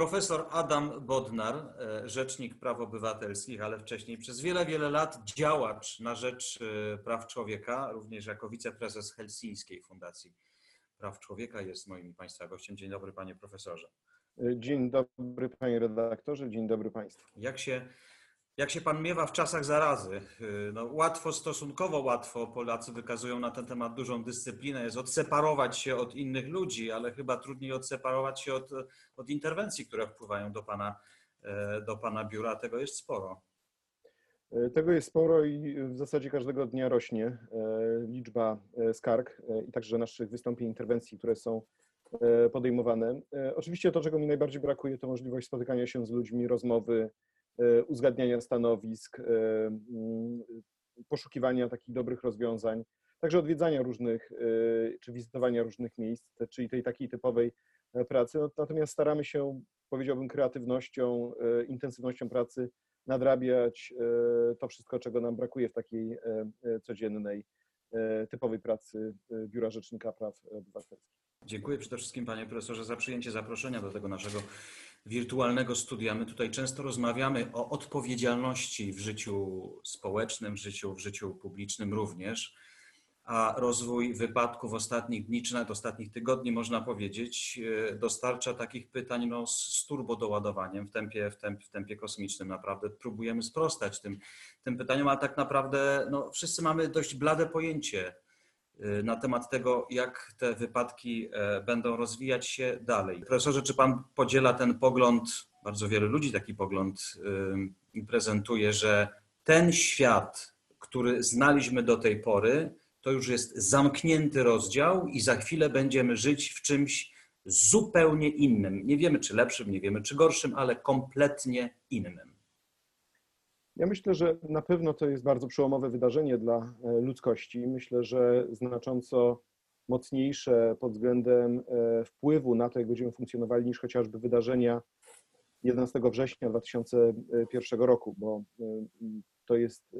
Profesor Adam Bodnar, e, rzecznik praw obywatelskich, ale wcześniej przez wiele, wiele lat działacz na rzecz e, praw człowieka, również jako wiceprezes Helsińskiej Fundacji Praw Człowieka jest moim Państwa gościem. Dzień dobry, panie profesorze. Dzień dobry, panie redaktorze, dzień dobry państwu. Jak się jak się pan miewa w czasach zarazy? Y, no, łatwo, stosunkowo łatwo Polacy wykazują na ten temat dużą dyscyplinę, jest odseparować się od innych ludzi, ale chyba trudniej odseparować się od, od interwencji, które wpływają do pana, e, do pana biura. Tego jest sporo. E, tego jest sporo i w zasadzie każdego dnia rośnie e, liczba skarg i także naszych wystąpień, interwencji, które są podejmowane. Oczywiście to, czego mi najbardziej brakuje, to możliwość spotykania się z ludźmi, rozmowy, uzgadniania stanowisk, e, mm, poszukiwania takich dobrych rozwiązań, także odwiedzania różnych, e, czy wizytowania różnych miejsc, czyli tej takiej typowej pracy. No, natomiast staramy się, powiedziałbym, kreatywnością, intensywnością pracy nadrabiać to wszystko, czego nam brakuje w takiej codziennej, typowej pracy Biura Rzecznika Praw Obywatelskich. Dziękuję przede wszystkim panie profesorze za przyjęcie zaproszenia do tego naszego wirtualnego studia. My tutaj często rozmawiamy o odpowiedzialności w życiu społecznym, w życiu, w życiu publicznym również, a rozwój wypadków ostatnich dni, czy nawet ostatnich tygodni, można powiedzieć, e, dostarcza takich pytań no, z turbodoładowaniem w tempie, w, tempie, w tempie kosmicznym. Naprawdę próbujemy sprostać tym, tym pytaniom, ale tak naprawdę no, wszyscy mamy dość blade pojęcie, na temat tego, jak te wypadki e, będą rozwijać się dalej. Profesorze, czy Pan podziela ten pogląd, bardzo wiele ludzi taki pogląd y, prezentuje, że ten świat, który znaliśmy do tej pory, to już jest zamknięty rozdział i za chwilę będziemy żyć w czymś zupełnie innym. Nie wiemy, czy lepszym, nie wiemy, czy gorszym, ale kompletnie innym. Ja myślę, że na pewno to jest bardzo przełomowe wydarzenie dla e, ludzkości. Myślę, że znacząco mocniejsze pod względem e, wpływu na to, jak będziemy funkcjonowali, niż chociażby wydarzenia 11 września 2001 roku, bo e, to jest,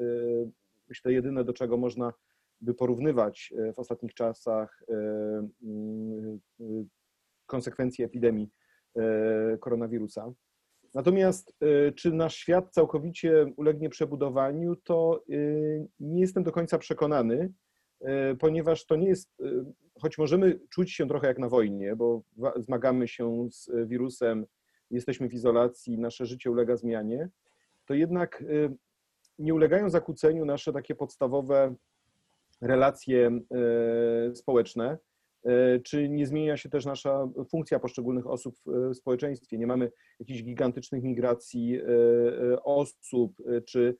myślę, jedyne, do czego można by porównywać w ostatnich czasach konsekwencje epidemii koronawirusa. Natomiast y, czy nasz świat całkowicie ulegnie przebudowaniu, to y, nie jestem do końca przekonany, y, ponieważ to nie jest, choć możemy czuć się trochę jak na wojnie, bo zmagamy się z wirusem, jesteśmy w izolacji, nasze życie ulega zmianie, to jednak nie ulegają zakłóceniu nasze takie podstawowe relacje społeczne czy nie zmienia się też nasza funkcja poszczególnych osób w społeczeństwie? Nie mamy jakichś gigantycznych migracji e, e, osób, czy,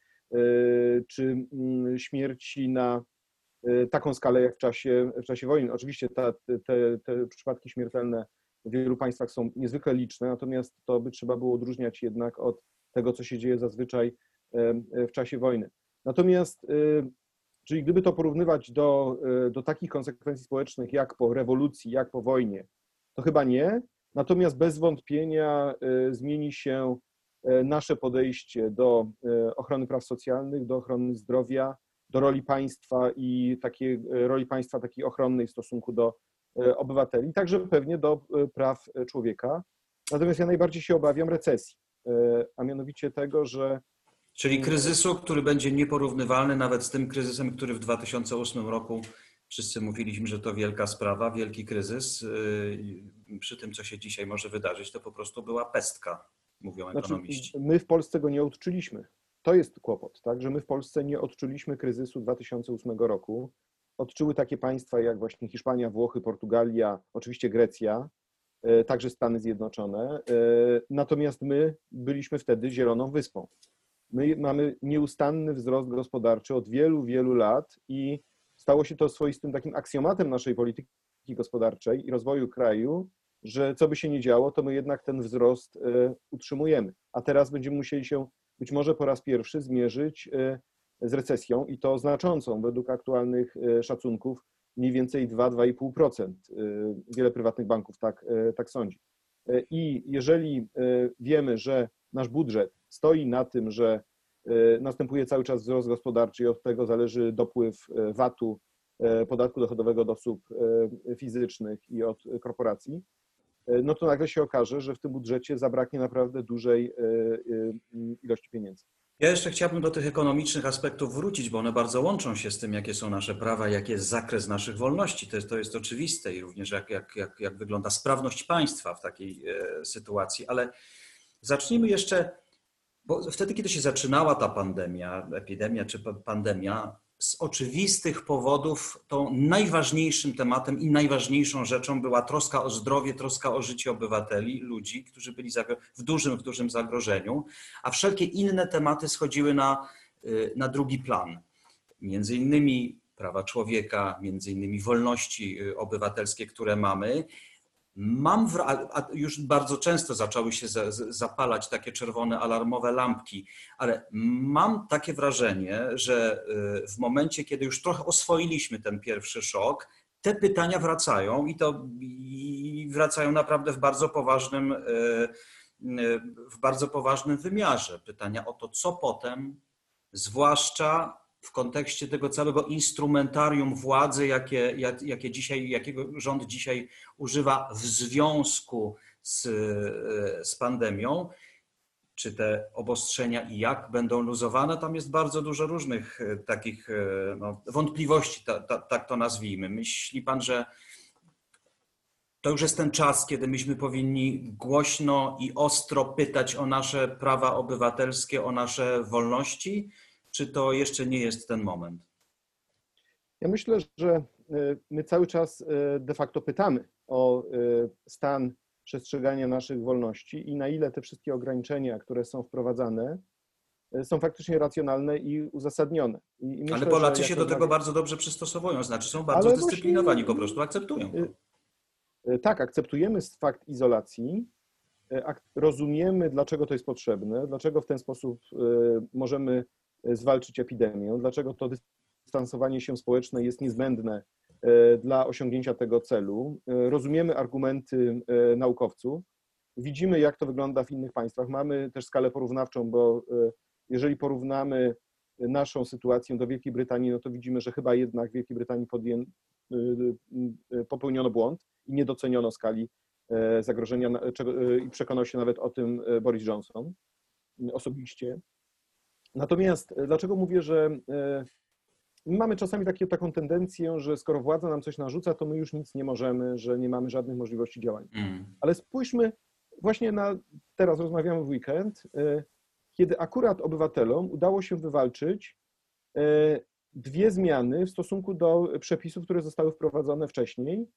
czy mm, śmierci na taką skalę jak w czasie, w czasie wojny. Oczywiście ta, te, te przypadki śmiertelne w wielu państwach są niezwykle liczne, natomiast to by trzeba było odróżniać jednak od tego, co się dzieje zazwyczaj w czasie wojny. Natomiast Czyli gdyby to porównywać do, e, do takich konsekwencji społecznych jak po rewolucji, jak po wojnie, to chyba nie. Natomiast bez wątpienia e, zmieni się e, nasze podejście do ochrony praw socjalnych, do ochrony zdrowia, do roli państwa i takiej roli państwa takiej ochronnej w stosunku do obywateli, także pewnie do praw człowieka. Natomiast ja najbardziej się obawiam recesji, a mianowicie tego, że Czyli kryzysu, który będzie nieporównywalny nawet z tym kryzysem, który w 2008 roku wszyscy mówiliśmy, że to wielka sprawa, wielki kryzys. Yy, przy tym, co się dzisiaj może wydarzyć, to po prostu była pestka, mówią znaczy, ekonomiści. My w Polsce go nie odczuliśmy. To jest kłopot, tak, że my w Polsce nie odczuliśmy kryzysu 2008 roku. Odczuły takie państwa jak właśnie Hiszpania, Włochy, Portugalia, oczywiście Grecja, yy, także Stany Zjednoczone. Yy, natomiast my byliśmy wtedy zieloną wyspą. My mamy nieustanny wzrost gospodarczy od wielu, wielu lat i stało się to swoistym takim aksjomatem naszej polityki gospodarczej i rozwoju kraju, że co by się nie działo, to my jednak ten wzrost e, utrzymujemy. A teraz będziemy musieli się być może po raz pierwszy zmierzyć e, z recesją i to znaczącą według aktualnych e, szacunków mniej więcej 2-2,5%. Wiele prywatnych banków tak, tak sądzi. I jeżeli wiemy, że nasz budżet stoi na tym, że następuje cały czas wzrost gospodarczy i od tego zależy dopływ VAT-u, podatku dochodowego od osób fizycznych i od korporacji, no to nagle się okaże, że w tym budżecie zabraknie naprawdę dużej ilości pieniędzy. Ja jeszcze chciałbym do tych ekonomicznych aspektów wrócić, bo one bardzo łączą się z tym, jakie są nasze prawa, jaki jest zakres naszych wolności. To jest, to jest oczywiste i również jak, jak, jak, jak wygląda sprawność państwa w takiej e, sytuacji. Ale zacznijmy jeszcze, bo wtedy, kiedy się zaczynała ta pandemia, epidemia czy pandemia, z oczywistych powodów tą najważniejszym tematem i najważniejszą rzeczą była troska o zdrowie, troska o życie obywateli, ludzi, którzy byli w dużym, w dużym zagrożeniu, a wszelkie inne tematy schodziły na, y, na drugi plan. Między innymi prawa człowieka, między innymi wolności y, obywatelskie, które mamy, Mam, a już bardzo często zaczęły się zapalać takie czerwone alarmowe lampki, ale mam takie wrażenie, że y, w momencie, kiedy już trochę oswoiliśmy ten pierwszy szok, te pytania wracają i to i wracają naprawdę w bardzo poważnym, y, y, w bardzo poważnym wymiarze. Pytania o to, co potem, zwłaszcza w kontekście tego całego instrumentarium władzy, jakie, jakie dzisiaj, jakiego rząd dzisiaj używa w związku z, z pandemią, czy te obostrzenia i jak będą luzowane, tam jest bardzo dużo różnych e, takich e, no, wątpliwości, ta, ta, tak to nazwijmy. Myśli pan, że to już jest ten czas, kiedy myśmy powinni głośno i ostro pytać o nasze prawa obywatelskie, o nasze wolności? Czy to jeszcze nie jest ten moment? Ja myślę, że e, my cały czas e, de facto pytamy o e, stan przestrzegania naszych wolności i na ile te wszystkie ograniczenia, które są wprowadzane, są faktycznie racjonalne i uzasadnione. I myślę, Ale Polacy się do tego bardzo dobrze przystosowują, znaczy są bardzo Ale zdyscyplinowani, właśnie... po prostu akceptują. Tak, akceptujemy fakt izolacji, rozumiemy, dlaczego to jest potrzebne, dlaczego w ten sposób możemy zwalczyć epidemię, dlaczego to dystansowanie się społeczne jest niezbędne e, dla osiągnięcia tego celu. E, rozumiemy argumenty e, naukowców, widzimy, jak to wygląda w innych państwach. Mamy też skalę porównawczą, bo jeżeli porównamy naszą sytuację do Wielkiej Brytanii, no to widzimy, że chyba jednak w Wielkiej Brytanii podję, popełniono błąd i nie doceniono skali zagrożenia i przekonał się nawet o tym Boris Johnson osobiście. Natomiast e, dlaczego mówię, że e, mamy czasami takie, taką tendencję, że skoro władza nam coś narzuca, to my już nic nie możemy, że nie mamy żadnych możliwości działania. Mm. Ale spójrzmy właśnie na, teraz rozmawiamy w weekend, e, kiedy akurat obywatelom udało się wywalczyć dwie zmiany w stosunku do przepisów, które zostały wprowadzone wcześniej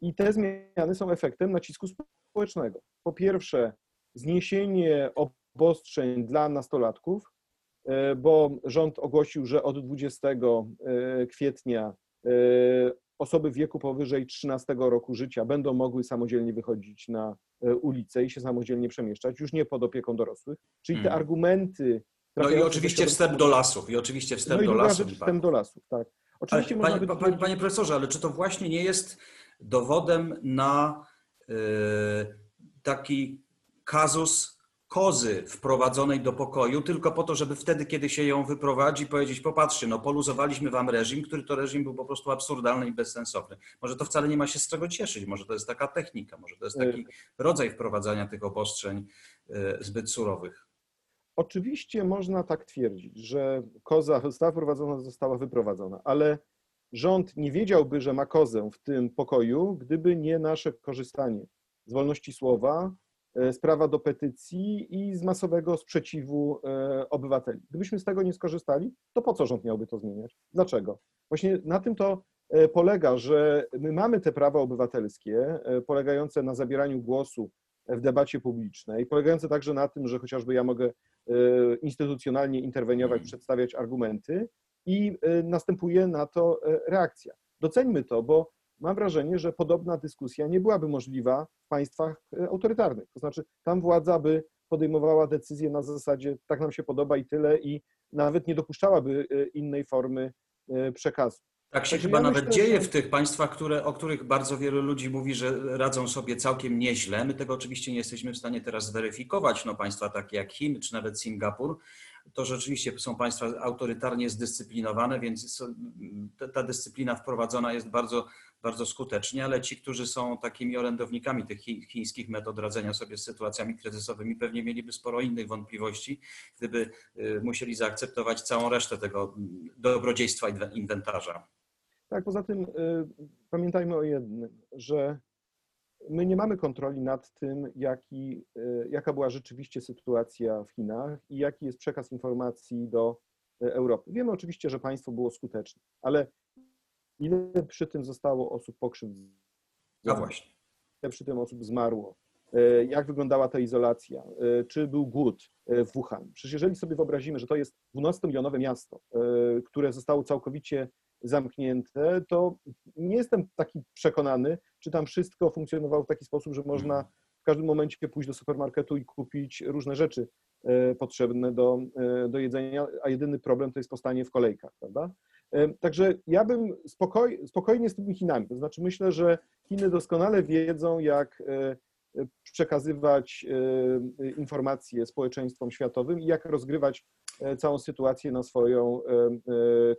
i te zmiany są efektem nacisku społecznego. Po pierwsze, zniesienie obostrzeń dla nastolatków, bo rząd ogłosił, że od 20 e, kwietnia e, osoby w wieku powyżej 13 roku życia będą mogły samodzielnie wychodzić na ulicę i się samodzielnie przemieszczać, już nie pod opieką dorosłych. Czyli te hmm. argumenty. No i oczywiście wstęp do lasów, i oczywiście wstęp no do lasów. Wstęp do lasów, tak. Oczywiście ale, panie, panie, panie, profesorze, ale czy to właśnie nie jest dowodem na y, taki kazus kozy wprowadzonej do pokoju tylko po to, żeby wtedy, kiedy się ją wyprowadzi, powiedzieć, popatrzcie, no poluzowaliśmy wam reżim, który to reżim był po prostu absurdalny i bezsensowny. Może to wcale nie ma się z czego cieszyć, może to jest taka technika, może to jest taki rodzaj wprowadzania tych obostrzeń e, zbyt surowych. Oczywiście można tak twierdzić, że koza została wprowadzona, została wyprowadzona, ale rząd nie wiedziałby, że ma kozę w tym pokoju, gdyby nie nasze korzystanie z wolności słowa, sprawa do petycji i z masowego sprzeciwu e, obywateli. Gdybyśmy z tego nie skorzystali, to po co rząd miałby to zmieniać? Dlaczego? Właśnie na tym to e, polega, że my mamy te prawa obywatelskie, polegające na zabieraniu głosu w debacie publicznej, polegające także na tym, że chociażby ja mogę instytucjonalnie interweniować, przedstawiać argumenty, i następuje na to reakcja. Doceńmy to, bo mam wrażenie, że podobna dyskusja nie byłaby możliwa w państwach autorytarnych. To znaczy, tam władza by podejmowała decyzje na zasadzie tak nam się podoba i tyle, i nawet nie dopuszczałaby innej formy przekazu. Tak się chyba ja nawet myślę, dzieje w tych państwach, które, o których bardzo wielu ludzi mówi, że radzą sobie całkiem nieźle. My tego oczywiście nie jesteśmy w stanie teraz zweryfikować. No, państwa takie jak Chiny czy nawet Singapur, to rzeczywiście są państwa autorytarnie zdyscyplinowane, więc ta dyscyplina wprowadzona jest bardzo, bardzo skutecznie, ale ci, którzy są takimi orędownikami tych chińskich metod radzenia sobie z sytuacjami kryzysowymi, pewnie mieliby sporo innych wątpliwości, gdyby y, musieli zaakceptować całą resztę tego dobrodziejstwa inwentarza. Tak, poza tym y, pamiętajmy o jednym, że my nie mamy kontroli nad tym, jaki, y, jaka była rzeczywiście sytuacja w Chinach i jaki jest przekaz informacji do Europy. Wiemy oczywiście, że państwo było skuteczne, ale ile przy tym zostało osób pokrzywdzonych? A właśnie. Ile przy tym osób zmarło? Jak wyglądała ta izolacja? Czy był głód w Wuhan? Przecież jeżeli sobie wyobrazimy, że to jest 12-milionowe miasto, które zostało całkowicie zamknięte, to nie jestem taki przekonany, czy tam wszystko funkcjonowało w taki sposób, że można w każdym momencie pójść do supermarketu i kupić różne rzeczy e, potrzebne do, e, do jedzenia, a jedyny problem to jest postanie w kolejkach, prawda? E, także ja bym spokoj, spokojnie z tymi Chinami, to znaczy myślę, że Chiny doskonale wiedzą, jak przekazywać informacje społeczeństwom światowym i jak rozgrywać całą sytuację na swoją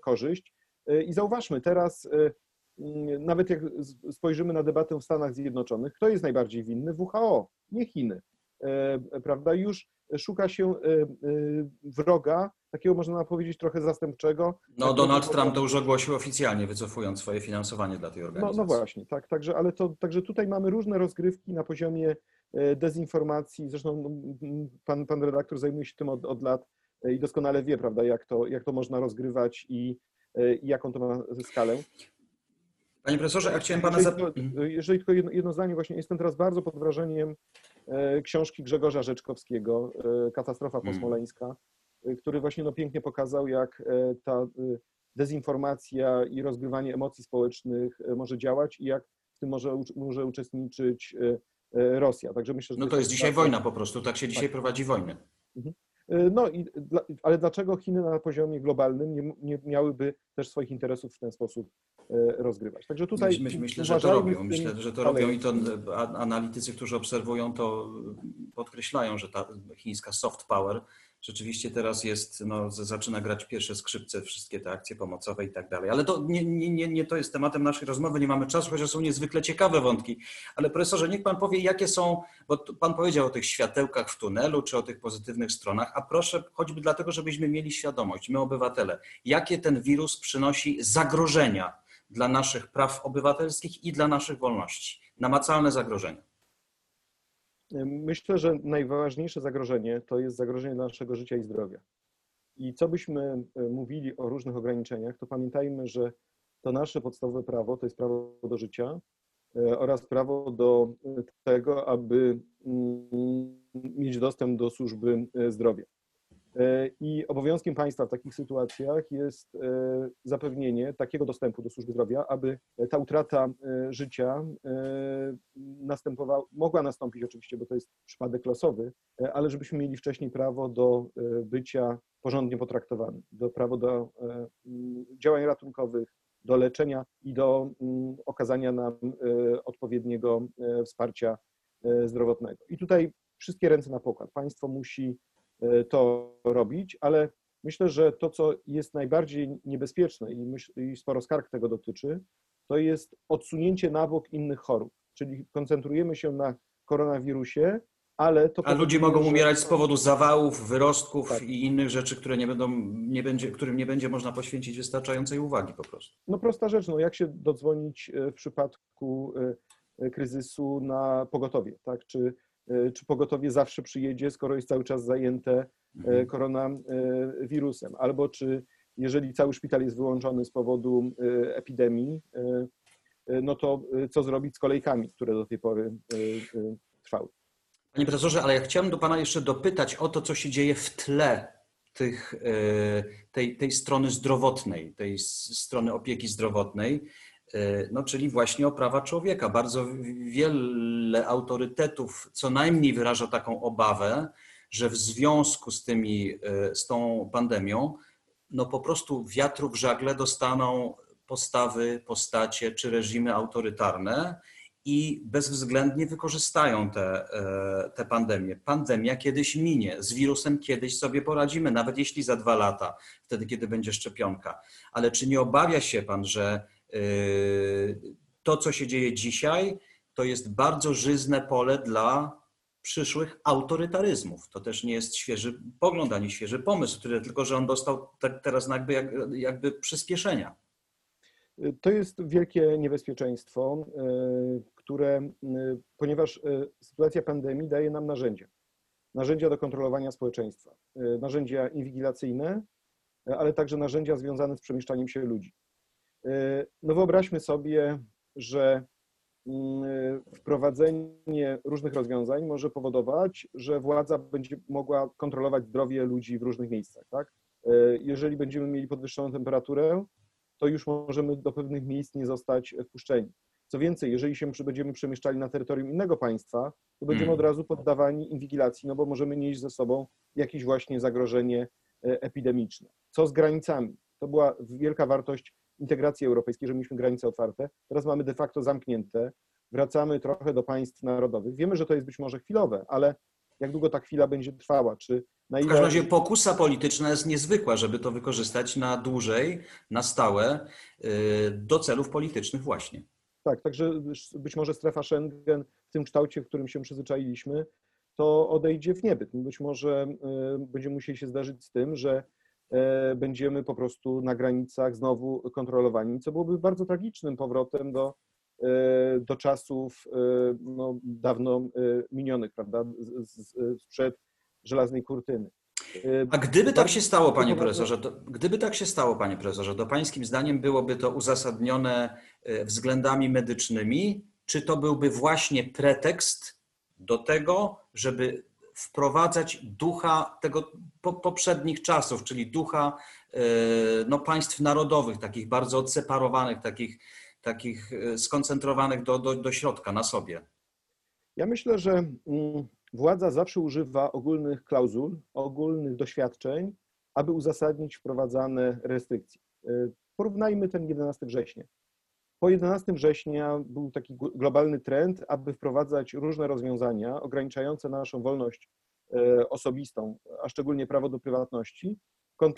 korzyść. E, I zauważmy, teraz e, nawet jak spojrzymy na debatę w Stanach Zjednoczonych, kto jest najbardziej winny? WHO, nie Chiny. E, prawda? Już szuka się wroga, takiego można powiedzieć trochę zastępczego. No Donald Trump to już ogłosił oficjalnie, wycofując swoje finansowanie dla tej organizacji. No, no właśnie, tak, także, ale to, także tutaj mamy różne rozgrywki na poziomie dezinformacji, zresztą no, pan, pan redaktor zajmuje się tym od, od lat i doskonale wie, prawda, jak to, jak to można rozgrywać i i jaką to ma skalę. Panie profesorze, ja chciałem pana zapytać. Jeżeli tylko jedno, jedno zdanie, właśnie jestem teraz bardzo pod wrażeniem e, książki Grzegorza Rzeczkowskiego, e, Katastrofa posmoleńska, mm. Który właśnie no, pięknie pokazał, jak ta dezinformacja i rozgrywanie emocji społecznych może działać i jak w tym może, może uczestniczyć Rosja. Także myślę, że no to jest dzisiaj wojna po prostu, tak się dzisiaj tak. prowadzi wojnę. Mhm. E, no i, ale dlaczego Chiny na poziomie globalnym nie, nie miałyby też swoich interesów w ten sposób e, rozgrywać? Także tutaj myślę, myślę że to robią. Myślę, że to robią i to analitycy, którzy obserwują to podkreślają, że ta chińska soft power rzeczywiście teraz jest, no, zaczyna grać pierwsze skrzypce, wszystkie te akcje pomocowe i tak dalej. Ale to nie, nie, nie to jest tematem naszej rozmowy, nie mamy czasu, chociaż są niezwykle ciekawe wątki. Ale profesorze, niech pan powie, jakie są, bo pan powiedział o tych światełkach w tunelu, czy o tych pozytywnych stronach, a proszę choćby dlatego, żebyśmy mieli świadomość, my obywatele, jakie ten wirus przynosi zagrożenia dla naszych praw obywatelskich i dla naszych wolności, namacalne zagrożenia. Myślę, że najważniejsze zagrożenie to jest zagrożenie dla naszego życia i zdrowia. I co byśmy e, mówili o różnych ograniczeniach, to pamiętajmy, że to nasze podstawowe prawo to jest prawo do życia e, oraz prawo do e, tego, aby mm, mieć dostęp do służby zdrowia. E, I obowiązkiem państwa w takich sytuacjach jest e, zapewnienie takiego dostępu do służby zdrowia, aby ta utrata e, życia następowała, mogła nastąpić oczywiście, bo to jest przypadek losowy, ale żebyśmy mieli wcześniej prawo do bycia porządnie potraktowanym, do prawo do działań ratunkowych, do leczenia i do okazania nam odpowiedniego wsparcia zdrowotnego. I tutaj wszystkie ręce na pokład. Państwo musi to robić, ale myślę, że to, co jest najbardziej niebezpieczne i, myśl, i sporo skarg tego dotyczy, to jest odsunięcie na bok innych chorób. Czyli koncentrujemy się na koronawirusie, ale to. A ludzie mogą umierać z powodu zawałów, wyrostków tak. i innych rzeczy, które nie będą, nie będzie, którym nie będzie można poświęcić wystarczającej uwagi po prostu. No prosta rzecz, no jak się dodzwonić e, w przypadku e, kryzysu na pogotowie, tak? Czy E, czy pogotowie zawsze przyjedzie, skoro jest cały czas zajęte e, mhm. koronawirusem, albo czy jeżeli cały szpital jest wyłączony z powodu e, epidemii, no to co zrobić z kolejkami, które do tej pory trwały. Panie profesorze, ale ja chciałem do Pana jeszcze dopytać o to, co się dzieje w tle tych, tej, tej strony zdrowotnej, tej strony opieki zdrowotnej, no, czyli właśnie o prawa człowieka. Bardzo wiele autorytetów co najmniej wyraża taką obawę, że w związku z, tymi, z tą pandemią, no po prostu wiatru w żagle dostaną postawy, postacie czy reżimy autorytarne i bezwzględnie wykorzystają te, e, te pandemie. Pandemia kiedyś minie, z wirusem kiedyś sobie poradzimy, nawet jeśli za dwa lata, wtedy kiedy będzie szczepionka. Ale czy nie obawia się pan, że to, co się dzieje dzisiaj, to jest bardzo żyzne pole dla przyszłych autorytaryzmów. To też nie jest świeży pogląd ani świeży pomysł, tylko że on dostał teraz jakby, jakby przyspieszenia. To jest wielkie niebezpieczeństwo, e, które, e, ponieważ sytuacja pandemii daje nam narzędzia. Narzędzia do kontrolowania społeczeństwa, narzędzia inwigilacyjne, ale także narzędzia związane z przemieszczaniem się ludzi. No wyobraźmy sobie, że mm, wprowadzenie różnych rozwiązań może powodować, że władza będzie mogła kontrolować zdrowie ludzi w różnych miejscach. Tak? Jeżeli będziemy mieli podwyższoną temperaturę, to już możemy do pewnych miejsc nie zostać wpuszczeni. Co więcej, jeżeli się będziemy przemieszczali na terytorium innego państwa, to będziemy hmm. od razu poddawani inwigilacji, no bo możemy nieść ze sobą jakieś właśnie zagrożenie e, epidemiczne. Co z granicami? To była wielka wartość integracji europejskiej, że mieliśmy granice otwarte. Teraz mamy de facto zamknięte. Wracamy trochę do państw narodowych. Wiemy, że to jest być może chwilowe, ale jak długo ta chwila będzie trwała? Czy na ile... W każdym razie pokusa polityczna jest niezwykła, żeby to wykorzystać na dłużej, na stałe, y, do celów politycznych właśnie. Tak, także być może strefa Schengen w tym kształcie, w którym się przyzwyczailiśmy, to odejdzie w niebyt. Być może y, będziemy musieli się zdarzyć z tym, że będziemy po prostu na granicach znowu kontrolowani, co byłoby bardzo tragicznym powrotem do E, do czasów e, no, dawno e, minionych, prawda, sprzed żelaznej kurtyny. A gdyby tak się stało, panie profesorze, to, gdyby tak się stało, panie profesorze, to pańskim zdaniem byłoby to uzasadnione względami medycznymi, czy to byłby właśnie pretekst do tego, żeby wprowadzać ducha tego poprzednich czasów, czyli ducha no, państw narodowych, takich bardzo odseparowanych, takich takich e, skoncentrowanych do, do, do środka, na sobie? Ja myślę, że mm, władza zawsze używa ogólnych klauzul, ogólnych doświadczeń, aby uzasadnić wprowadzane restrykcje. E, porównajmy ten 11 września. Po 11 września był taki globalny trend, aby wprowadzać różne rozwiązania ograniczające naszą wolność e, osobistą, a szczególnie prawo do prywatności,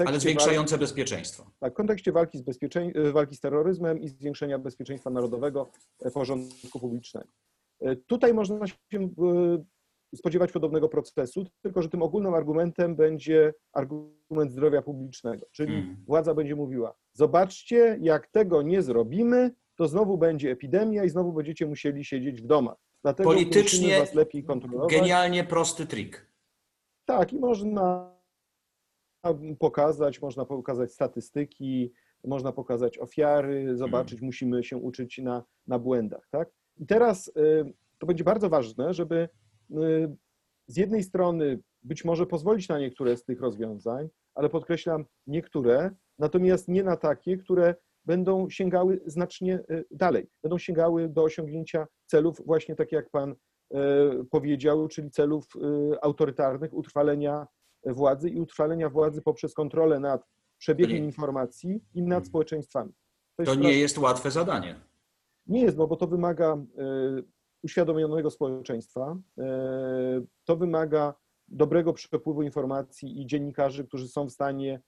ale zwiększające walki, bezpieczeństwo. Tak, w kontekście walki z, bezpieczeń, e, walki z terroryzmem i zwiększenia bezpieczeństwa narodowego, e, porządku publicznego. Tutaj można się spodziewać podobnego procesu, tylko że tym ogólnym argumentem będzie argument zdrowia publicznego, czyli hmm. władza będzie mówiła: Zobaczcie, jak tego nie zrobimy, to znowu będzie epidemia i znowu będziecie musieli siedzieć w domach. Dlatego Politycznie was lepiej kontrolować. genialnie prosty trik. Tak, i można pokazać, można pokazać statystyki, można pokazać ofiary, zobaczyć, mm. musimy się uczyć na, na błędach. Tak? I teraz y, to będzie bardzo ważne, żeby y, z jednej strony być może pozwolić na niektóre z tych rozwiązań, ale podkreślam niektóre, natomiast nie na takie, które będą sięgały znacznie y, dalej, będą sięgały do osiągnięcia celów właśnie tak jak Pan powiedział, czyli celów autorytarnych, utrwalenia władzy i utrwalenia władzy poprzez kontrolę nad przebiegiem nie. informacji i nad hmm. społeczeństwami. To, to nie jest łatwe zadanie. Nie jest, no bo to wymaga e, uświadomionego społeczeństwa, e, to wymaga dobrego przepływu informacji i dziennikarzy, którzy są w stanie e,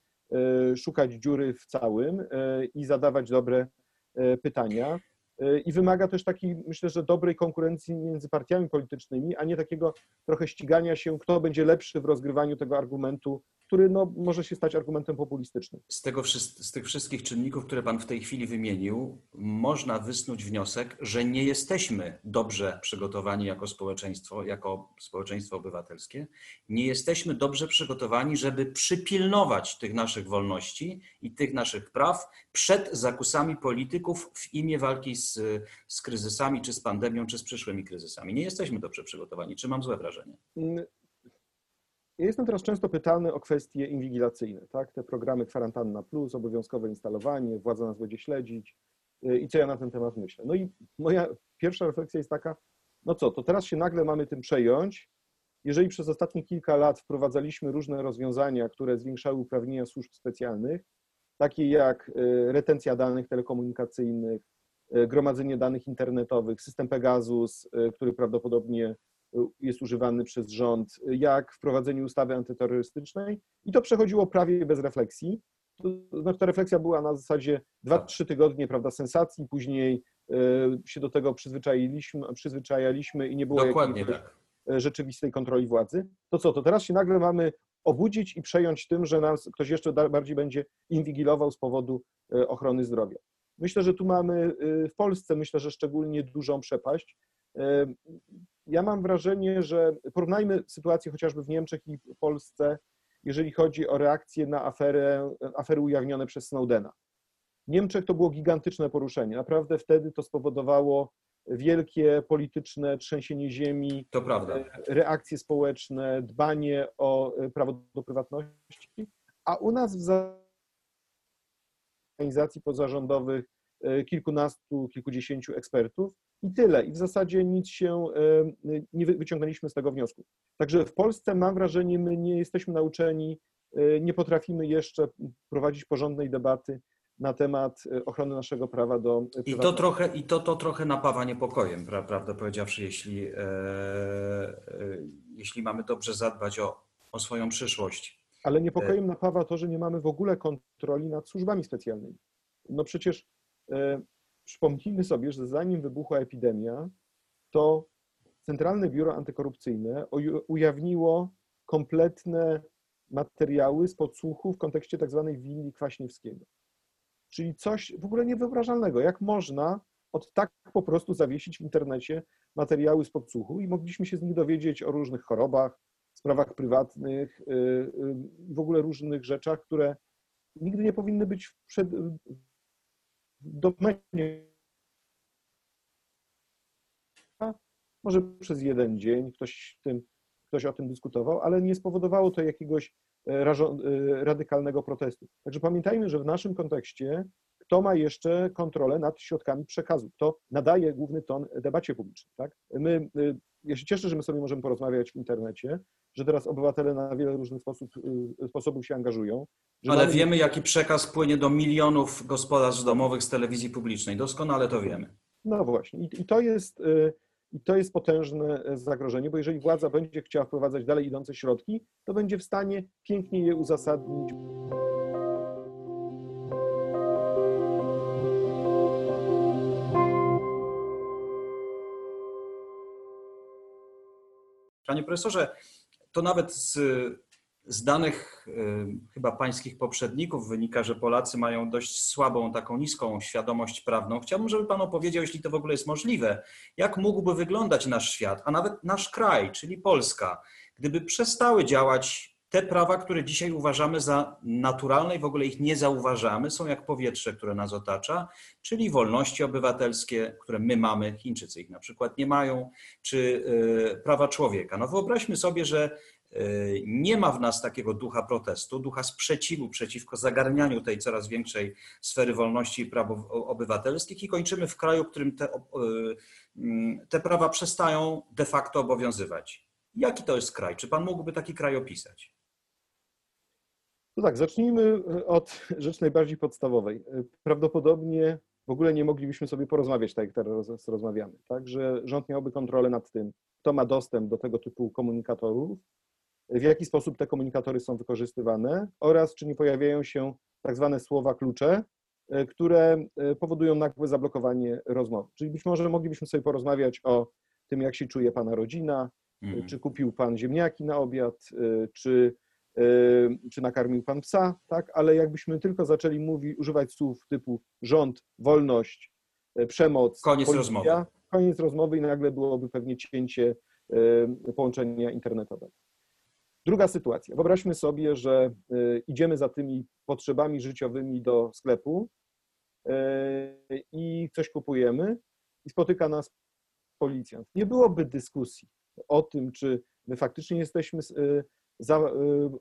szukać dziury w całym i zadawać dobre pytania. I wymaga też takiej, myślę, że dobrej konkurencji między partiami politycznymi, a nie takiego trochę ścigania się, kto będzie lepszy w rozgrywaniu tego argumentu który no, może się stać argumentem populistycznym. Z, tego, z tych wszystkich czynników, które Pan w tej chwili wymienił, można wysnuć wniosek, że nie jesteśmy dobrze przygotowani jako społeczeństwo, jako społeczeństwo obywatelskie. Nie jesteśmy dobrze przygotowani, żeby przypilnować tych naszych wolności i tych naszych praw przed zakusami polityków w imię walki z, z kryzysami, czy z pandemią, czy z przyszłymi kryzysami. Nie jesteśmy dobrze przygotowani. Czy mam złe wrażenie? Ja jestem teraz często pytany o kwestie inwigilacyjne, tak? Te programy kwarantanna plus, obowiązkowe instalowanie, władza nas będzie śledzić y, i co ja na ten temat myślę. No i moja pierwsza refleksja jest taka, no co, to teraz się nagle mamy tym przejąć. Jeżeli przez ostatnie kilka lat wprowadzaliśmy różne rozwiązania, które zwiększały uprawnienia służb specjalnych, takie jak y, retencja danych telekomunikacyjnych, y, gromadzenie danych internetowych, system Pegasus, który prawdopodobnie jest używany przez rząd, jak wprowadzenie ustawy antyterrorystycznej i to przechodziło prawie bez refleksji. To znaczy ta refleksja była na zasadzie 2-3 tygodnie, prawda, sensacji, później e, się do tego przyzwyczailiśmy, przyzwyczajaliśmy i nie było Dokładnie tak. E, rzeczywistej kontroli władzy. To co, to teraz się nagle mamy obudzić i przejąć tym, że nas ktoś jeszcze bardziej będzie inwigilował z powodu e, ochrony zdrowia. Myślę, że tu mamy w Polsce, myślę, że szczególnie dużą przepaść ja mam wrażenie, że porównajmy sytuację chociażby w Niemczech i w Polsce, jeżeli chodzi o reakcję na aferę, afery ujawnione przez Snowdena. W Niemczech to było gigantyczne poruszenie. Naprawdę wtedy to spowodowało wielkie polityczne trzęsienie ziemi, to prawda. reakcje społeczne, dbanie o prawo do prywatności, a u nas w organizacji pozarządowych e, kilkunastu, kilkudziesięciu ekspertów i tyle. I w zasadzie nic się e, nie wyciągnęliśmy z tego wniosku. Także w Polsce mam wrażenie, my nie jesteśmy nauczeni, e, nie potrafimy jeszcze prowadzić porządnej debaty na temat e, ochrony naszego prawa do I to trochę, i to, to trochę napawa niepokojem, prawdę powiedziawszy, jeśli, e, jeśli mamy dobrze zadbać o, o swoją przyszłość. Ale niepokojem napawa to, że nie mamy w ogóle kontroli nad służbami specjalnymi. No przecież e, Przypomnijmy sobie, że zanim wybuchła epidemia, to Centralne Biuro Antykorupcyjne ujawniło kompletne materiały z podsłuchu w kontekście tak zwanej willi Kwaśniewskiego. Czyli coś w ogóle niewyobrażalnego. Jak można od tak po prostu zawiesić w internecie materiały z podsłuchu i mogliśmy się z nich dowiedzieć o różnych chorobach, sprawach prywatnych, y, y, w ogóle różnych rzeczach, które nigdy nie powinny być przed, domenie. Może przez jeden dzień ktoś, tym, ktoś o tym dyskutował, ale nie spowodowało to jakiegoś e, e, radykalnego protestu. Także pamiętajmy, że w naszym kontekście kto ma jeszcze kontrolę nad środkami przekazu, kto nadaje główny ton debacie publicznej. Tak? My, y, ja się cieszę, że my sobie możemy porozmawiać w internecie, że teraz obywatele na wiele różnych sposób, y, sposobów się angażują. Ale mamy... wiemy, jaki przekaz płynie do milionów gospodarstw domowych z telewizji publicznej. Doskonale to wiemy. No właśnie. I, i to jest. Y, I to jest potężne zagrożenie, bo jeżeli władza będzie chciała wprowadzać dalej idące środki, to będzie w stanie pięknie je uzasadnić. Panie profesorze, to nawet z, z danych y, chyba pańskich poprzedników wynika, że Polacy mają dość słabą, taką niską świadomość prawną. Chciałbym, żeby pan opowiedział, jeśli to w ogóle jest możliwe, jak mógłby wyglądać nasz świat, a nawet nasz kraj, czyli Polska, gdyby przestały działać te prawa, które dzisiaj uważamy za naturalne i w ogóle ich nie zauważamy, są jak powietrze, które nas otacza, czyli wolności obywatelskie, które my mamy, Chińczycy ich na przykład nie mają, czy e, prawa człowieka. No wyobraźmy sobie, że e, nie ma w nas takiego ducha protestu, ducha sprzeciwu przeciwko zagarnianiu tej coraz większej sfery wolności i praw obywatelskich i kończymy w kraju, w którym te, e, te prawa przestają de facto obowiązywać. Jaki to jest kraj? Czy pan mógłby taki kraj opisać? No tak, zacznijmy e, od rzeczy najbardziej podstawowej. E, prawdopodobnie w ogóle nie moglibyśmy sobie porozmawiać tak, jak teraz rozmawiamy. Tak, że rząd miałby kontrolę nad tym, kto ma dostęp do tego typu komunikatorów, w jaki sposób te komunikatory są wykorzystywane oraz czy nie pojawiają się tak zwane słowa klucze, e, które powodują nagłe zablokowanie rozmowy. Czyli być może moglibyśmy sobie porozmawiać o tym, jak się czuje pana rodzina, mm. czy kupił pan ziemniaki na obiad, czy czy nakarmił pan psa, tak? Ale jakbyśmy tylko zaczęli mówić, używać słów typu rząd, wolność, e, przemoc, koniec policja, rozmowy. Koniec rozmowy i nagle byłoby pewnie cięcie e, połączenia internetowego. Druga sytuacja. Wyobraźmy sobie, że idziemy za tymi potrzebami życiowymi do sklepu i coś kupujemy i spotyka nas policjant. Nie byłoby dyskusji o tym, czy my faktycznie jesteśmy za y,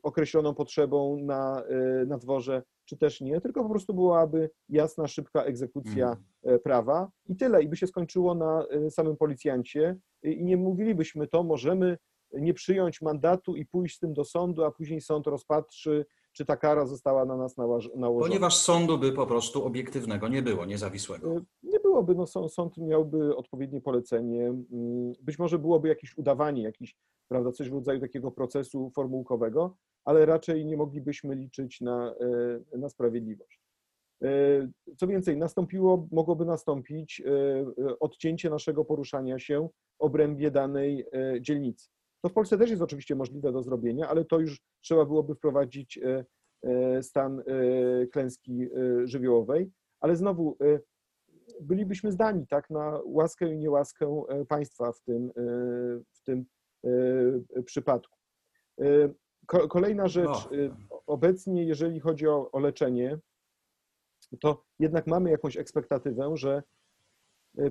określoną potrzebą na, y, na dworze, czy też nie, tylko po prostu byłaby jasna, szybka egzekucja e, prawa i tyle, i by się skończyło na e, samym policjancie. I nie mówilibyśmy to, możemy nie przyjąć mandatu i pójść z tym do sądu, a później sąd rozpatrzy, czy ta kara została na nas nałożona. Ponieważ sądu by po prostu obiektywnego nie było, niezawisłego. E, Nie byłoby, no sąd, miałby odpowiednie polecenie, mm, być może byłoby jakieś udawanie, jakiś, prawda, coś w rodzaju takiego procesu formułkowego, ale raczej nie moglibyśmy liczyć na, e, na sprawiedliwość. E, Co więcej, nastąpiło, mogłoby nastąpić odcięcie naszego poruszania się w obrębie danej dzielnicy. To w Polsce też jest oczywiście możliwe do zrobienia, ale to już trzeba byłoby wprowadzić e, e, stan e, klęski żywiołowej, ale znowu bylibyśmy zdani tak, na łaskę i niełaskę państwa w tym, w tym przypadku. Ko- Kolejna rzecz, No. obecnie jeżeli chodzi o, o leczenie, to jednak mamy jakąś ekspektatywę, że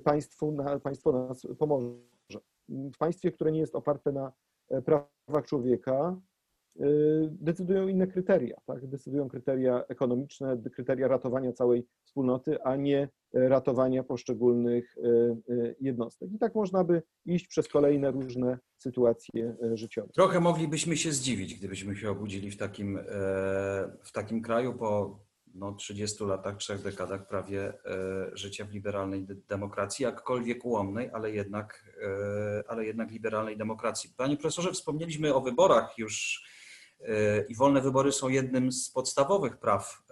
państwu, na, państwo nas pomoże. W państwie, które nie jest oparte na e, prawach człowieka, e, decydują inne kryteria, tak? Decydują kryteria ekonomiczne, kryteria ratowania całej wspólnoty, a nie e, ratowania poszczególnych jednostek. I tak można by iść przez kolejne różne sytuacje życiowe. Trochę moglibyśmy się zdziwić, gdybyśmy się obudzili w takim, w takim kraju po no, 30 latach, trzech dekadach prawie e, życia w liberalnej de- demokracji, jakkolwiek ułomnej, ale jednak, e, ale jednak liberalnej demokracji. Panie profesorze, wspomnieliśmy o wyborach już e, i wolne wybory są jednym z podstawowych praw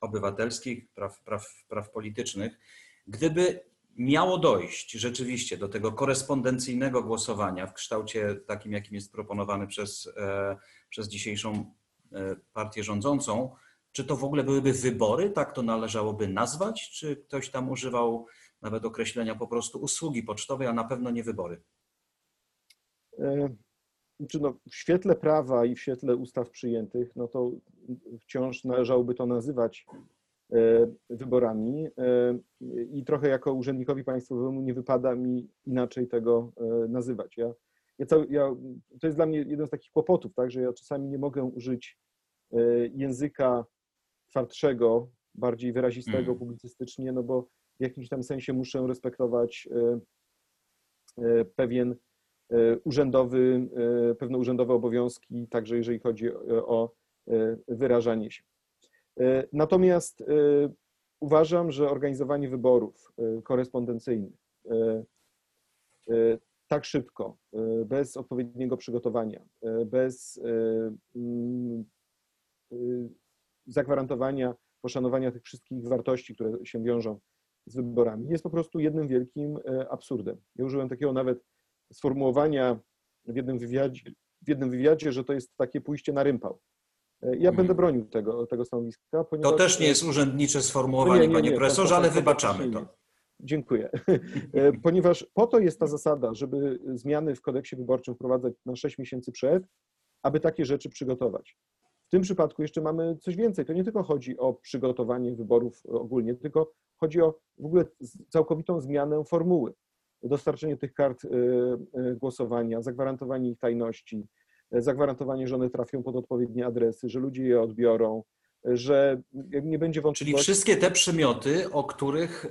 obywatelskich, praw, praw, praw politycznych. Gdyby miało dojść rzeczywiście do tego korespondencyjnego głosowania w kształcie takim, jakim jest proponowany przez, przez dzisiejszą partię rządzącą, czy to w ogóle byłyby wybory, tak to należałoby nazwać, czy ktoś tam używał nawet określenia po prostu usługi pocztowej, a na pewno nie wybory? E, Czy no, w świetle prawa i w świetle ustaw przyjętych, no to wciąż należałoby to nazywać e, wyborami e, i trochę jako urzędnikowi państwowemu nie wypada mi inaczej tego nazywać. Ja, ja, cały, ja, to jest dla mnie jeden z takich kłopotów, tak, że ja czasami nie mogę użyć języka twardszego, bardziej wyrazistego Mhm. publicystycznie, no bo w jakimś tam sensie muszę respektować e, e, pewien e, urzędowy, pewne urzędowe obowiązki, także jeżeli chodzi o, wyrażanie się. Natomiast uważam, że organizowanie wyborów korespondencyjnych tak szybko, bez odpowiedniego przygotowania, bez mm, zagwarantowania poszanowania tych wszystkich wartości, które się wiążą z wyborami, jest po prostu jednym wielkim e, absurdem. Ja użyłem takiego nawet sformułowania w jednym wywiadzie, w jednym wywiadzie że to jest takie pójście na rympał. E, Ja Mhm. będę bronił tego, tego stanowiska. To Ponieważ, też nie jest urzędnicze sformułowanie, nie, nie, panie nie, profesorze, to- to- ale to- wybaczamy to. Dziękuję. E, Ponieważ po to jest ta zasada, żeby zmiany w kodeksie wyborczym wprowadzać na 6 miesięcy przed, aby takie rzeczy przygotować. W tym przypadku jeszcze mamy coś więcej. To nie tylko chodzi o przygotowanie wyborów ogólnie, tylko chodzi o w ogóle całkowitą zmianę formuły. Dostarczenie tych kart e, e, głosowania, zagwarantowanie ich tajności, e, zagwarantowanie, że one trafią pod odpowiednie adresy, że ludzie je odbiorą, że nie będzie Czyli wątpliwości. wszystkie te przymioty, o których e,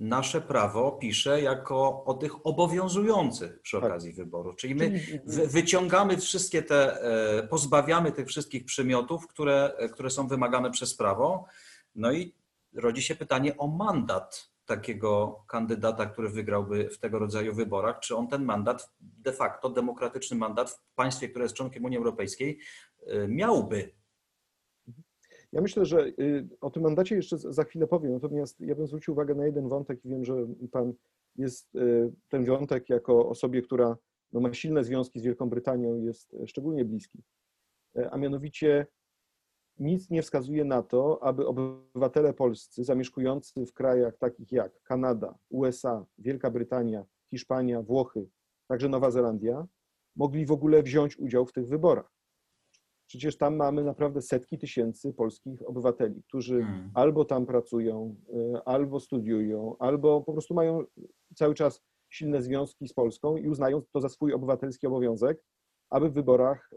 nasze prawo pisze jako o tych obowiązujących przy Tak. okazji wyboru. Czyli my Czyli- wy- wyciągamy wszystkie te, e, pozbawiamy tych wszystkich przymiotów, które, e, które są wymagane przez prawo. No i rodzi się pytanie o mandat takiego kandydata, który wygrałby w tego rodzaju wyborach. Czy on ten mandat, de facto demokratyczny mandat w państwie, które jest członkiem Unii Europejskiej, miałby? Ja myślę, że y, o tym mandacie jeszcze za chwilę powiem, natomiast ja bym zwrócił uwagę na jeden wątek i wiem, że Pan jest y, ten wątek jako osobie, która no, ma silne związki z Wielką Brytanią, jest szczególnie bliski. A mianowicie nic nie wskazuje na to, aby obywatele polscy zamieszkujący w krajach takich jak Kanada, USA, Wielka Brytania, Hiszpania, Włochy, także Nowa Zelandia, mogli w ogóle wziąć udział w tych wyborach. Przecież tam mamy naprawdę setki tysięcy polskich obywateli, którzy Hmm. albo tam pracują, y, albo studiują, albo po prostu mają cały czas silne związki z Polską i uznają to za swój obywatelski obowiązek, aby w wyborach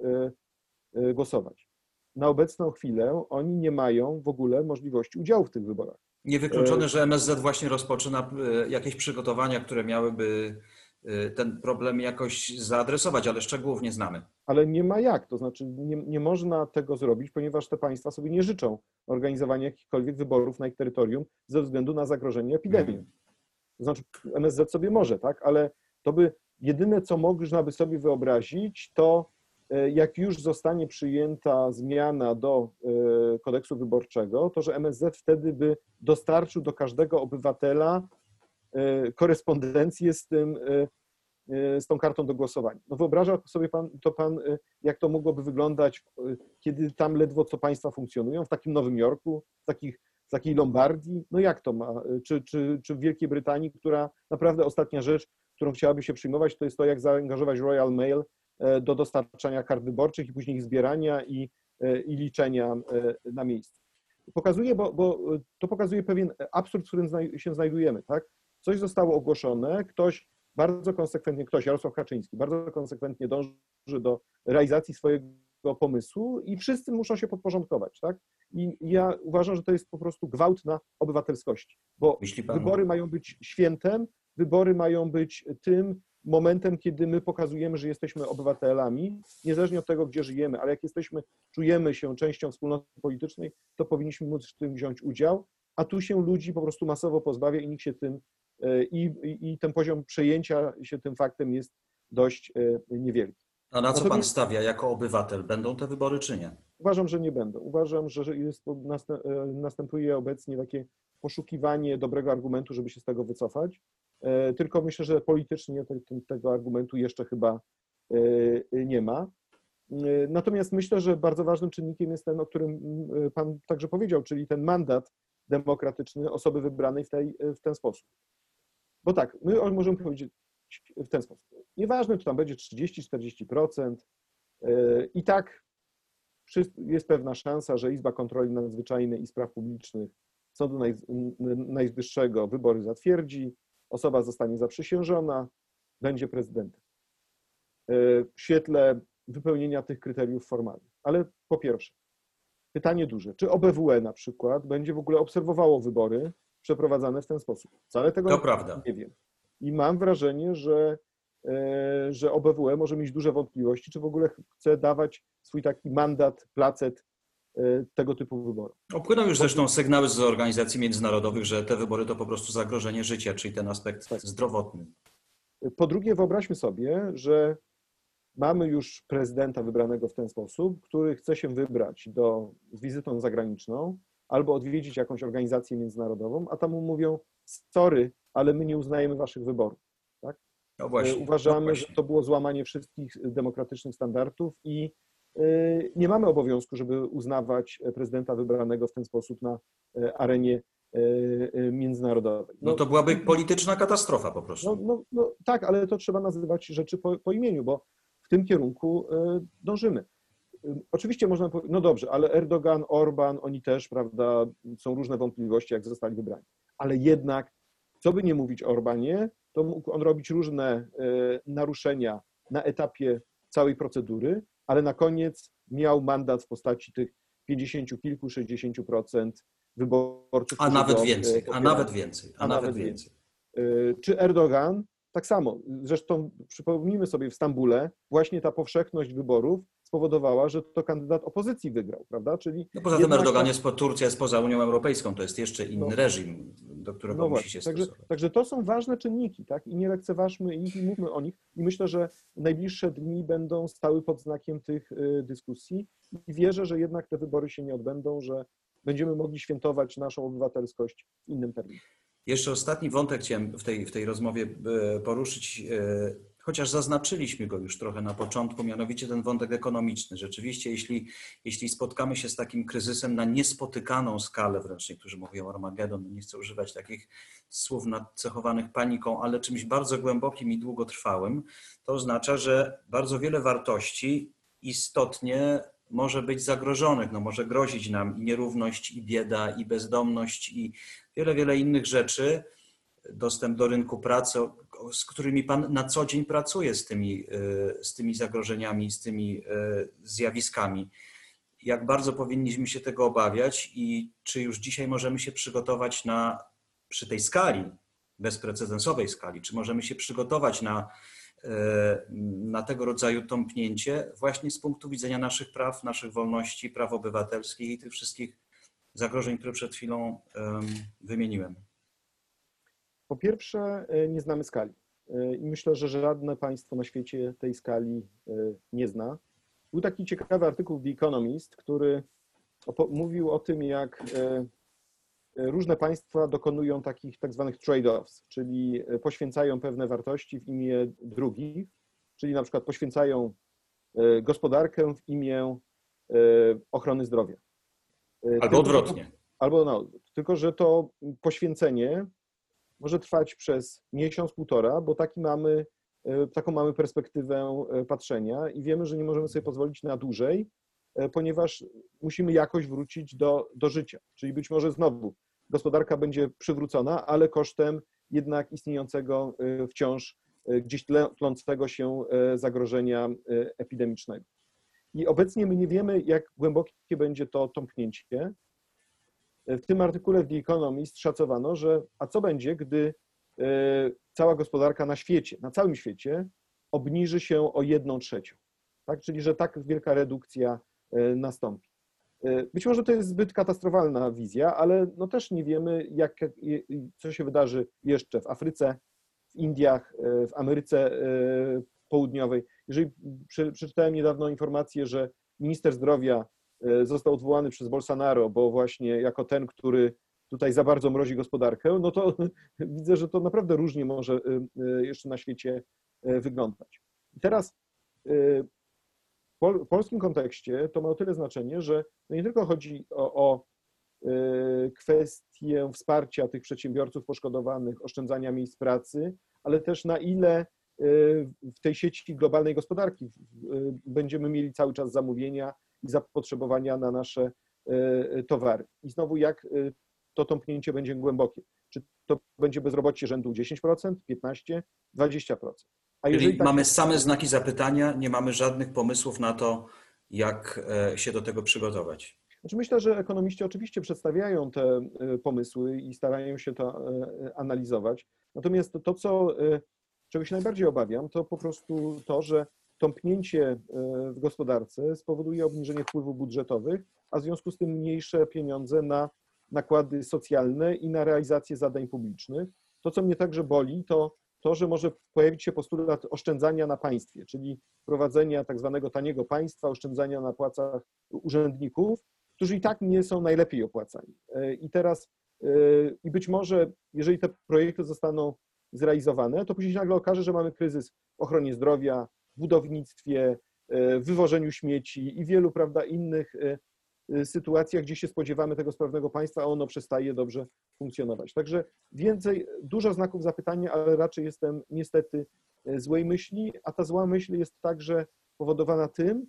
y, y, głosować. Na obecną chwilę oni nie mają w ogóle możliwości udziału w tych wyborach. Niewykluczone, że MSZ właśnie rozpoczyna jakieś przygotowania, które miałyby ten problem jakoś zaadresować, ale szczegółów nie znamy. Ale nie ma jak, to znaczy nie, nie można tego zrobić, ponieważ te państwa sobie nie życzą organizowania jakichkolwiek wyborów na ich terytorium ze względu na zagrożenie epidemią. Mhm. To znaczy MSZ sobie może, tak, ale to by jedyne, co można by sobie wyobrazić, to e, jak już zostanie przyjęta zmiana do e, kodeksu wyborczego, to że MSZ wtedy by dostarczył do każdego obywatela e, korespondencję z tym, z tą kartą do głosowania. No wyobraża sobie pan, to pan, jak to mogłoby wyglądać, kiedy tam ledwo co państwa funkcjonują, w takim Nowym Jorku, w, takich, w takiej Lombardii, no jak to ma, czy, czy, czy w Wielkiej Brytanii, która naprawdę ostatnia rzecz, którą chciałaby się przyjmować, to jest to, jak zaangażować Royal Mail e, do dostarczania kart wyborczych i później ich zbierania i, e, i liczenia e, na miejscu. Pokazuje, bo, bo to pokazuje pewien absurd, w którym się znajdujemy. Tak? Coś zostało ogłoszone, ktoś bardzo konsekwentnie, ktoś, Jarosław Kaczyński, bardzo konsekwentnie dąży do realizacji swojego pomysłu i wszyscy muszą się podporządkować. Tak? I ja uważam, że to jest po prostu gwałt na obywatelskości, bo wybory mają być świętem, wybory mają być tym momentem, kiedy my pokazujemy, że jesteśmy obywatelami, niezależnie od tego, gdzie żyjemy, ale jak jesteśmy, czujemy się częścią wspólnoty politycznej, to powinniśmy móc w tym wziąć udział, a tu się ludzi po prostu masowo pozbawia i nikt się tym, i, i ten poziom przejęcia się tym faktem jest dość e, niewielki. A na co pan stawia jako obywatel? Będą te wybory czy nie? Uważam, że nie będą. Uważam, że jest, e, następuje obecnie takie poszukiwanie dobrego argumentu, żeby się z tego wycofać. E, tylko myślę, że politycznie tego argumentu jeszcze chyba e, nie ma. E, natomiast myślę, że bardzo ważnym czynnikiem jest ten, o którym Pan także powiedział, czyli ten mandat demokratyczny osoby wybranej w, tej, w ten sposób. Bo tak, my możemy powiedzieć w ten sposób. Nieważne, czy tam będzie 30-40%, i tak jest pewna szansa, że Izba Kontroli Nadzwyczajnej i Spraw Publicznych Sądu Najwyższego wybory zatwierdzi, osoba zostanie zaprzysiężona, będzie prezydentem. E, w świetle wypełnienia tych kryteriów formalnych. Ale po pierwsze, pytanie duże, czy OBWE na przykład będzie w ogóle obserwowało wybory przeprowadzane w ten sposób? Wcale tego to nie, prawda. wiem. I mam wrażenie, że, e, że OBWE może mieć duże wątpliwości, czy w ogóle chce dawać swój taki mandat, placet Y, tego typu wyborów. Opłyną już zresztą sygnały z organizacji międzynarodowych, że te wybory to po prostu zagrożenie życia, czyli ten aspekt tak. zdrowotny. Po drugie, wyobraźmy sobie, że mamy już prezydenta wybranego w ten sposób, który chce się wybrać do, z wizytą zagraniczną albo odwiedzić jakąś organizację międzynarodową, a tam mu mówią, sorry, ale my nie uznajemy waszych wyborów. Tak? No właśnie, Uważamy, no właśnie. że to było złamanie wszystkich demokratycznych standardów i Y, nie mamy obowiązku, żeby uznawać prezydenta wybranego w ten sposób na y, arenie międzynarodowej. No, no to byłaby polityczna katastrofa po prostu. No, no, no, tak, ale to trzeba nazywać rzeczy po, po imieniu, bo w tym kierunku dążymy. Oczywiście można powiedzieć, no dobrze, ale Erdogan, Orban, oni też, prawda, są różne wątpliwości, jak zostali wybrani. Ale jednak, co by nie mówić o Orbanie, to mógł on robić różne naruszenia na etapie całej procedury, ale na koniec miał mandat w postaci tych 50 kilku, 60 procent wyborców. A nawet go, więcej, a nawet więcej, a, a nawet, nawet więcej. więcej. Czy Erdogan? Tak samo. Zresztą przypomnijmy sobie w Stambule właśnie ta powszechność wyborów spowodowała, że to kandydat opozycji wygrał, prawda? Czyli no poza tym Erdogan jest po Turcja jest poza Unią Europejską, to jest jeszcze inny no, reżim, do którego no musi się także, stosować. Także to są ważne czynniki, tak? I nie lekceważmy ich i mówmy o nich. I myślę, że najbliższe dni będą stały pod znakiem tych y, dyskusji i wierzę, że jednak te wybory się nie odbędą, że będziemy mogli świętować naszą obywatelskość w innym terminie. Jeszcze ostatni wątek chciałem w tej, w tej rozmowie e, poruszyć, e, chociaż zaznaczyliśmy go już trochę na początku, mianowicie ten wątek ekonomiczny. Rzeczywiście, jeśli, jeśli spotkamy się z takim kryzysem na niespotykaną skalę, wręcz niektórzy mówią Armagedon, nie chcę używać takich słów nacechowanych paniką, ale czymś bardzo głębokim i długotrwałym, to oznacza, że bardzo wiele wartości istotnie może być zagrożonych. No może grozić nam i nierówność, i bieda, i bezdomność, i wiele, wiele innych rzeczy. Dostęp do rynku pracy, z którymi Pan na co dzień pracuje, z tymi, z tymi zagrożeniami, z tymi zjawiskami. Jak bardzo powinniśmy się tego obawiać i czy już dzisiaj możemy się przygotować na, przy tej skali, bezprecedensowej skali, czy możemy się przygotować na, na tego rodzaju tąpnięcie właśnie z punktu widzenia naszych praw, naszych wolności, praw obywatelskich i tych wszystkich zagrożeń, które przed chwilą wymieniłem? Po pierwsze, e, nie znamy skali. E, I myślę, że żadne państwo na świecie tej skali e, nie zna. Był taki ciekawy artykuł w The Economist, który mówił o tym, jak różne państwa dokonują takich tak zwanych trade-offs, czyli poświęcają pewne wartości w imię drugich, czyli na przykład poświęcają gospodarkę w imię ochrony zdrowia. Albo odwrotnie. Albo no, tylko, że to poświęcenie może trwać przez miesiąc, półtora, bo taki mamy, e, taką mamy perspektywę e, patrzenia i wiemy, że nie możemy sobie pozwolić na dłużej, e, ponieważ musimy jakoś wrócić do, do życia. Czyli być może znowu gospodarka będzie przywrócona, ale kosztem jednak istniejącego wciąż gdzieś tlącego się zagrożenia epidemicznego. I obecnie my nie wiemy, jak głębokie będzie to tąpnięcie. W tym artykule w The Economist szacowano, że a co będzie, gdy e, cała gospodarka na świecie, na całym świecie obniży się o jedną trzecią. Tak? Czyli, że tak wielka redukcja e, nastąpi. E, być może to jest zbyt katastrofalna wizja, ale no też nie wiemy, jak, co się wydarzy jeszcze w Afryce, w Indiach, w Ameryce Południowej. Jeżeli przeczytałem niedawno informację, że minister zdrowia został odwołany przez Bolsonaro, bo właśnie jako ten, który tutaj za bardzo mrozi gospodarkę, no to widzę, że to naprawdę różnie może e, e, jeszcze na świecie wyglądać. Teraz w polskim kontekście to ma o tyle znaczenie, że no nie tylko chodzi o, o kwestię wsparcia tych przedsiębiorców poszkodowanych, oszczędzania miejsc pracy, ale też na ile w tej sieci globalnej gospodarki będziemy mieli cały czas zamówienia i zapotrzebowania na nasze e, towary. I znowu, jak e, to tąpnięcie będzie głębokie? Czy to będzie bezrobocie rzędu 10%, 15%, 20%? A jeżeli tak... mamy same znaki zapytania, nie mamy żadnych pomysłów na to, jak e, się do tego przygotować. Znaczy myślę, że ekonomiści oczywiście przedstawiają te pomysły i starają się to analizować. Natomiast to, co Czego się najbardziej obawiam, to po prostu to, że tąpnięcie e, w gospodarce spowoduje obniżenie wpływów budżetowych, a w związku z tym mniejsze pieniądze na nakłady socjalne i na realizację zadań publicznych. To, co mnie także boli, to to, że może pojawić się postulat oszczędzania na państwie, czyli prowadzenia tak zwanego taniego państwa, oszczędzania na płacach urzędników, którzy i tak nie są najlepiej opłacani. E, I teraz, e, i być może, jeżeli te projekty zostaną zrealizowane, to później się nagle okaże, że mamy kryzys w ochronie zdrowia, budownictwie, e, wywożeniu śmieci i wielu prawda, innych e, e, sytuacjach, gdzie się spodziewamy tego sprawnego państwa, a ono przestaje dobrze funkcjonować. Także więcej, dużo znaków zapytania, ale raczej jestem niestety złej myśli, a ta zła myśl jest także powodowana tym,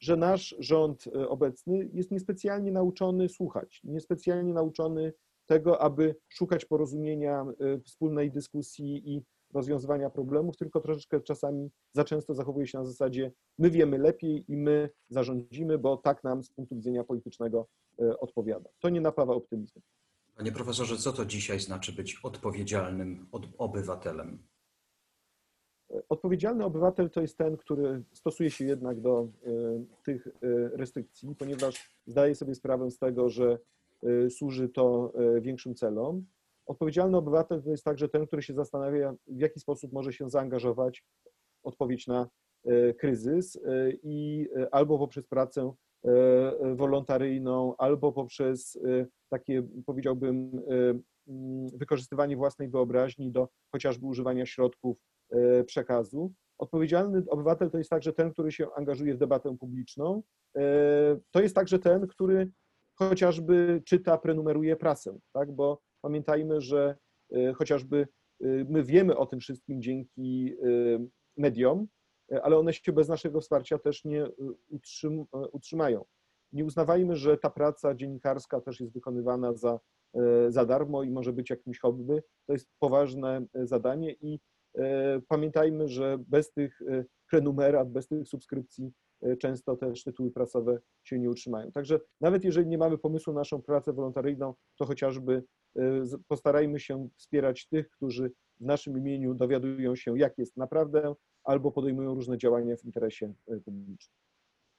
że nasz rząd obecny jest niespecjalnie nauczony słuchać, niespecjalnie nauczony tego, aby szukać porozumienia, wspólnej dyskusji i rozwiązywania problemów, tylko troszeczkę czasami za często zachowuje się na zasadzie my wiemy lepiej i my zarządzimy, bo tak nam z punktu widzenia politycznego y, odpowiada. To nie napawa optymizmu. Panie profesorze, co to dzisiaj znaczy być odpowiedzialnym obywatelem? Odpowiedzialny obywatel to jest ten, który stosuje się jednak do y, tych restrykcji, ponieważ zdaje sobie sprawę z tego, że służy to większym celom. Odpowiedzialny obywatel to jest także ten, który się zastanawia, w jaki sposób może się zaangażować w odpowiedź na y, kryzys i albo poprzez pracę wolontaryjną, albo poprzez takie, powiedziałbym, mm, wykorzystywanie własnej wyobraźni do chociażby używania środków przekazu. Odpowiedzialny obywatel to jest także ten, który się angażuje w debatę publiczną. To jest także ten, który chociażby czyta, prenumeruje prasę, tak? bo pamiętajmy, że y, chociażby y, my wiemy o tym wszystkim dzięki y, mediom, ale one się bez naszego wsparcia też nie utrzym, utrzymają. Nie uznawajmy, że ta praca dziennikarska też jest wykonywana za, za darmo i może być jakimś hobby. To jest poważne zadanie i e, pamiętajmy, że bez tych e, prenumerat, bez tych subskrypcji e, często też tytuły prasowe się nie utrzymają. Także nawet jeżeli nie mamy pomysłu na naszą pracę wolontaryjną, to chociażby e, postarajmy się wspierać tych, którzy w naszym imieniu dowiadują się, jak jest naprawdę, albo podejmują różne działania w interesie e, publicznym.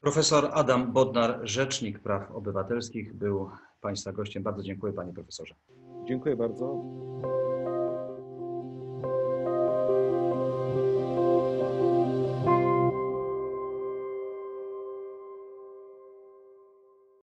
Profesor Adam Bodnar, Rzecznik Praw Obywatelskich, był Państwa gościem. Bardzo dziękuję Panie Profesorze. Dziękuję bardzo.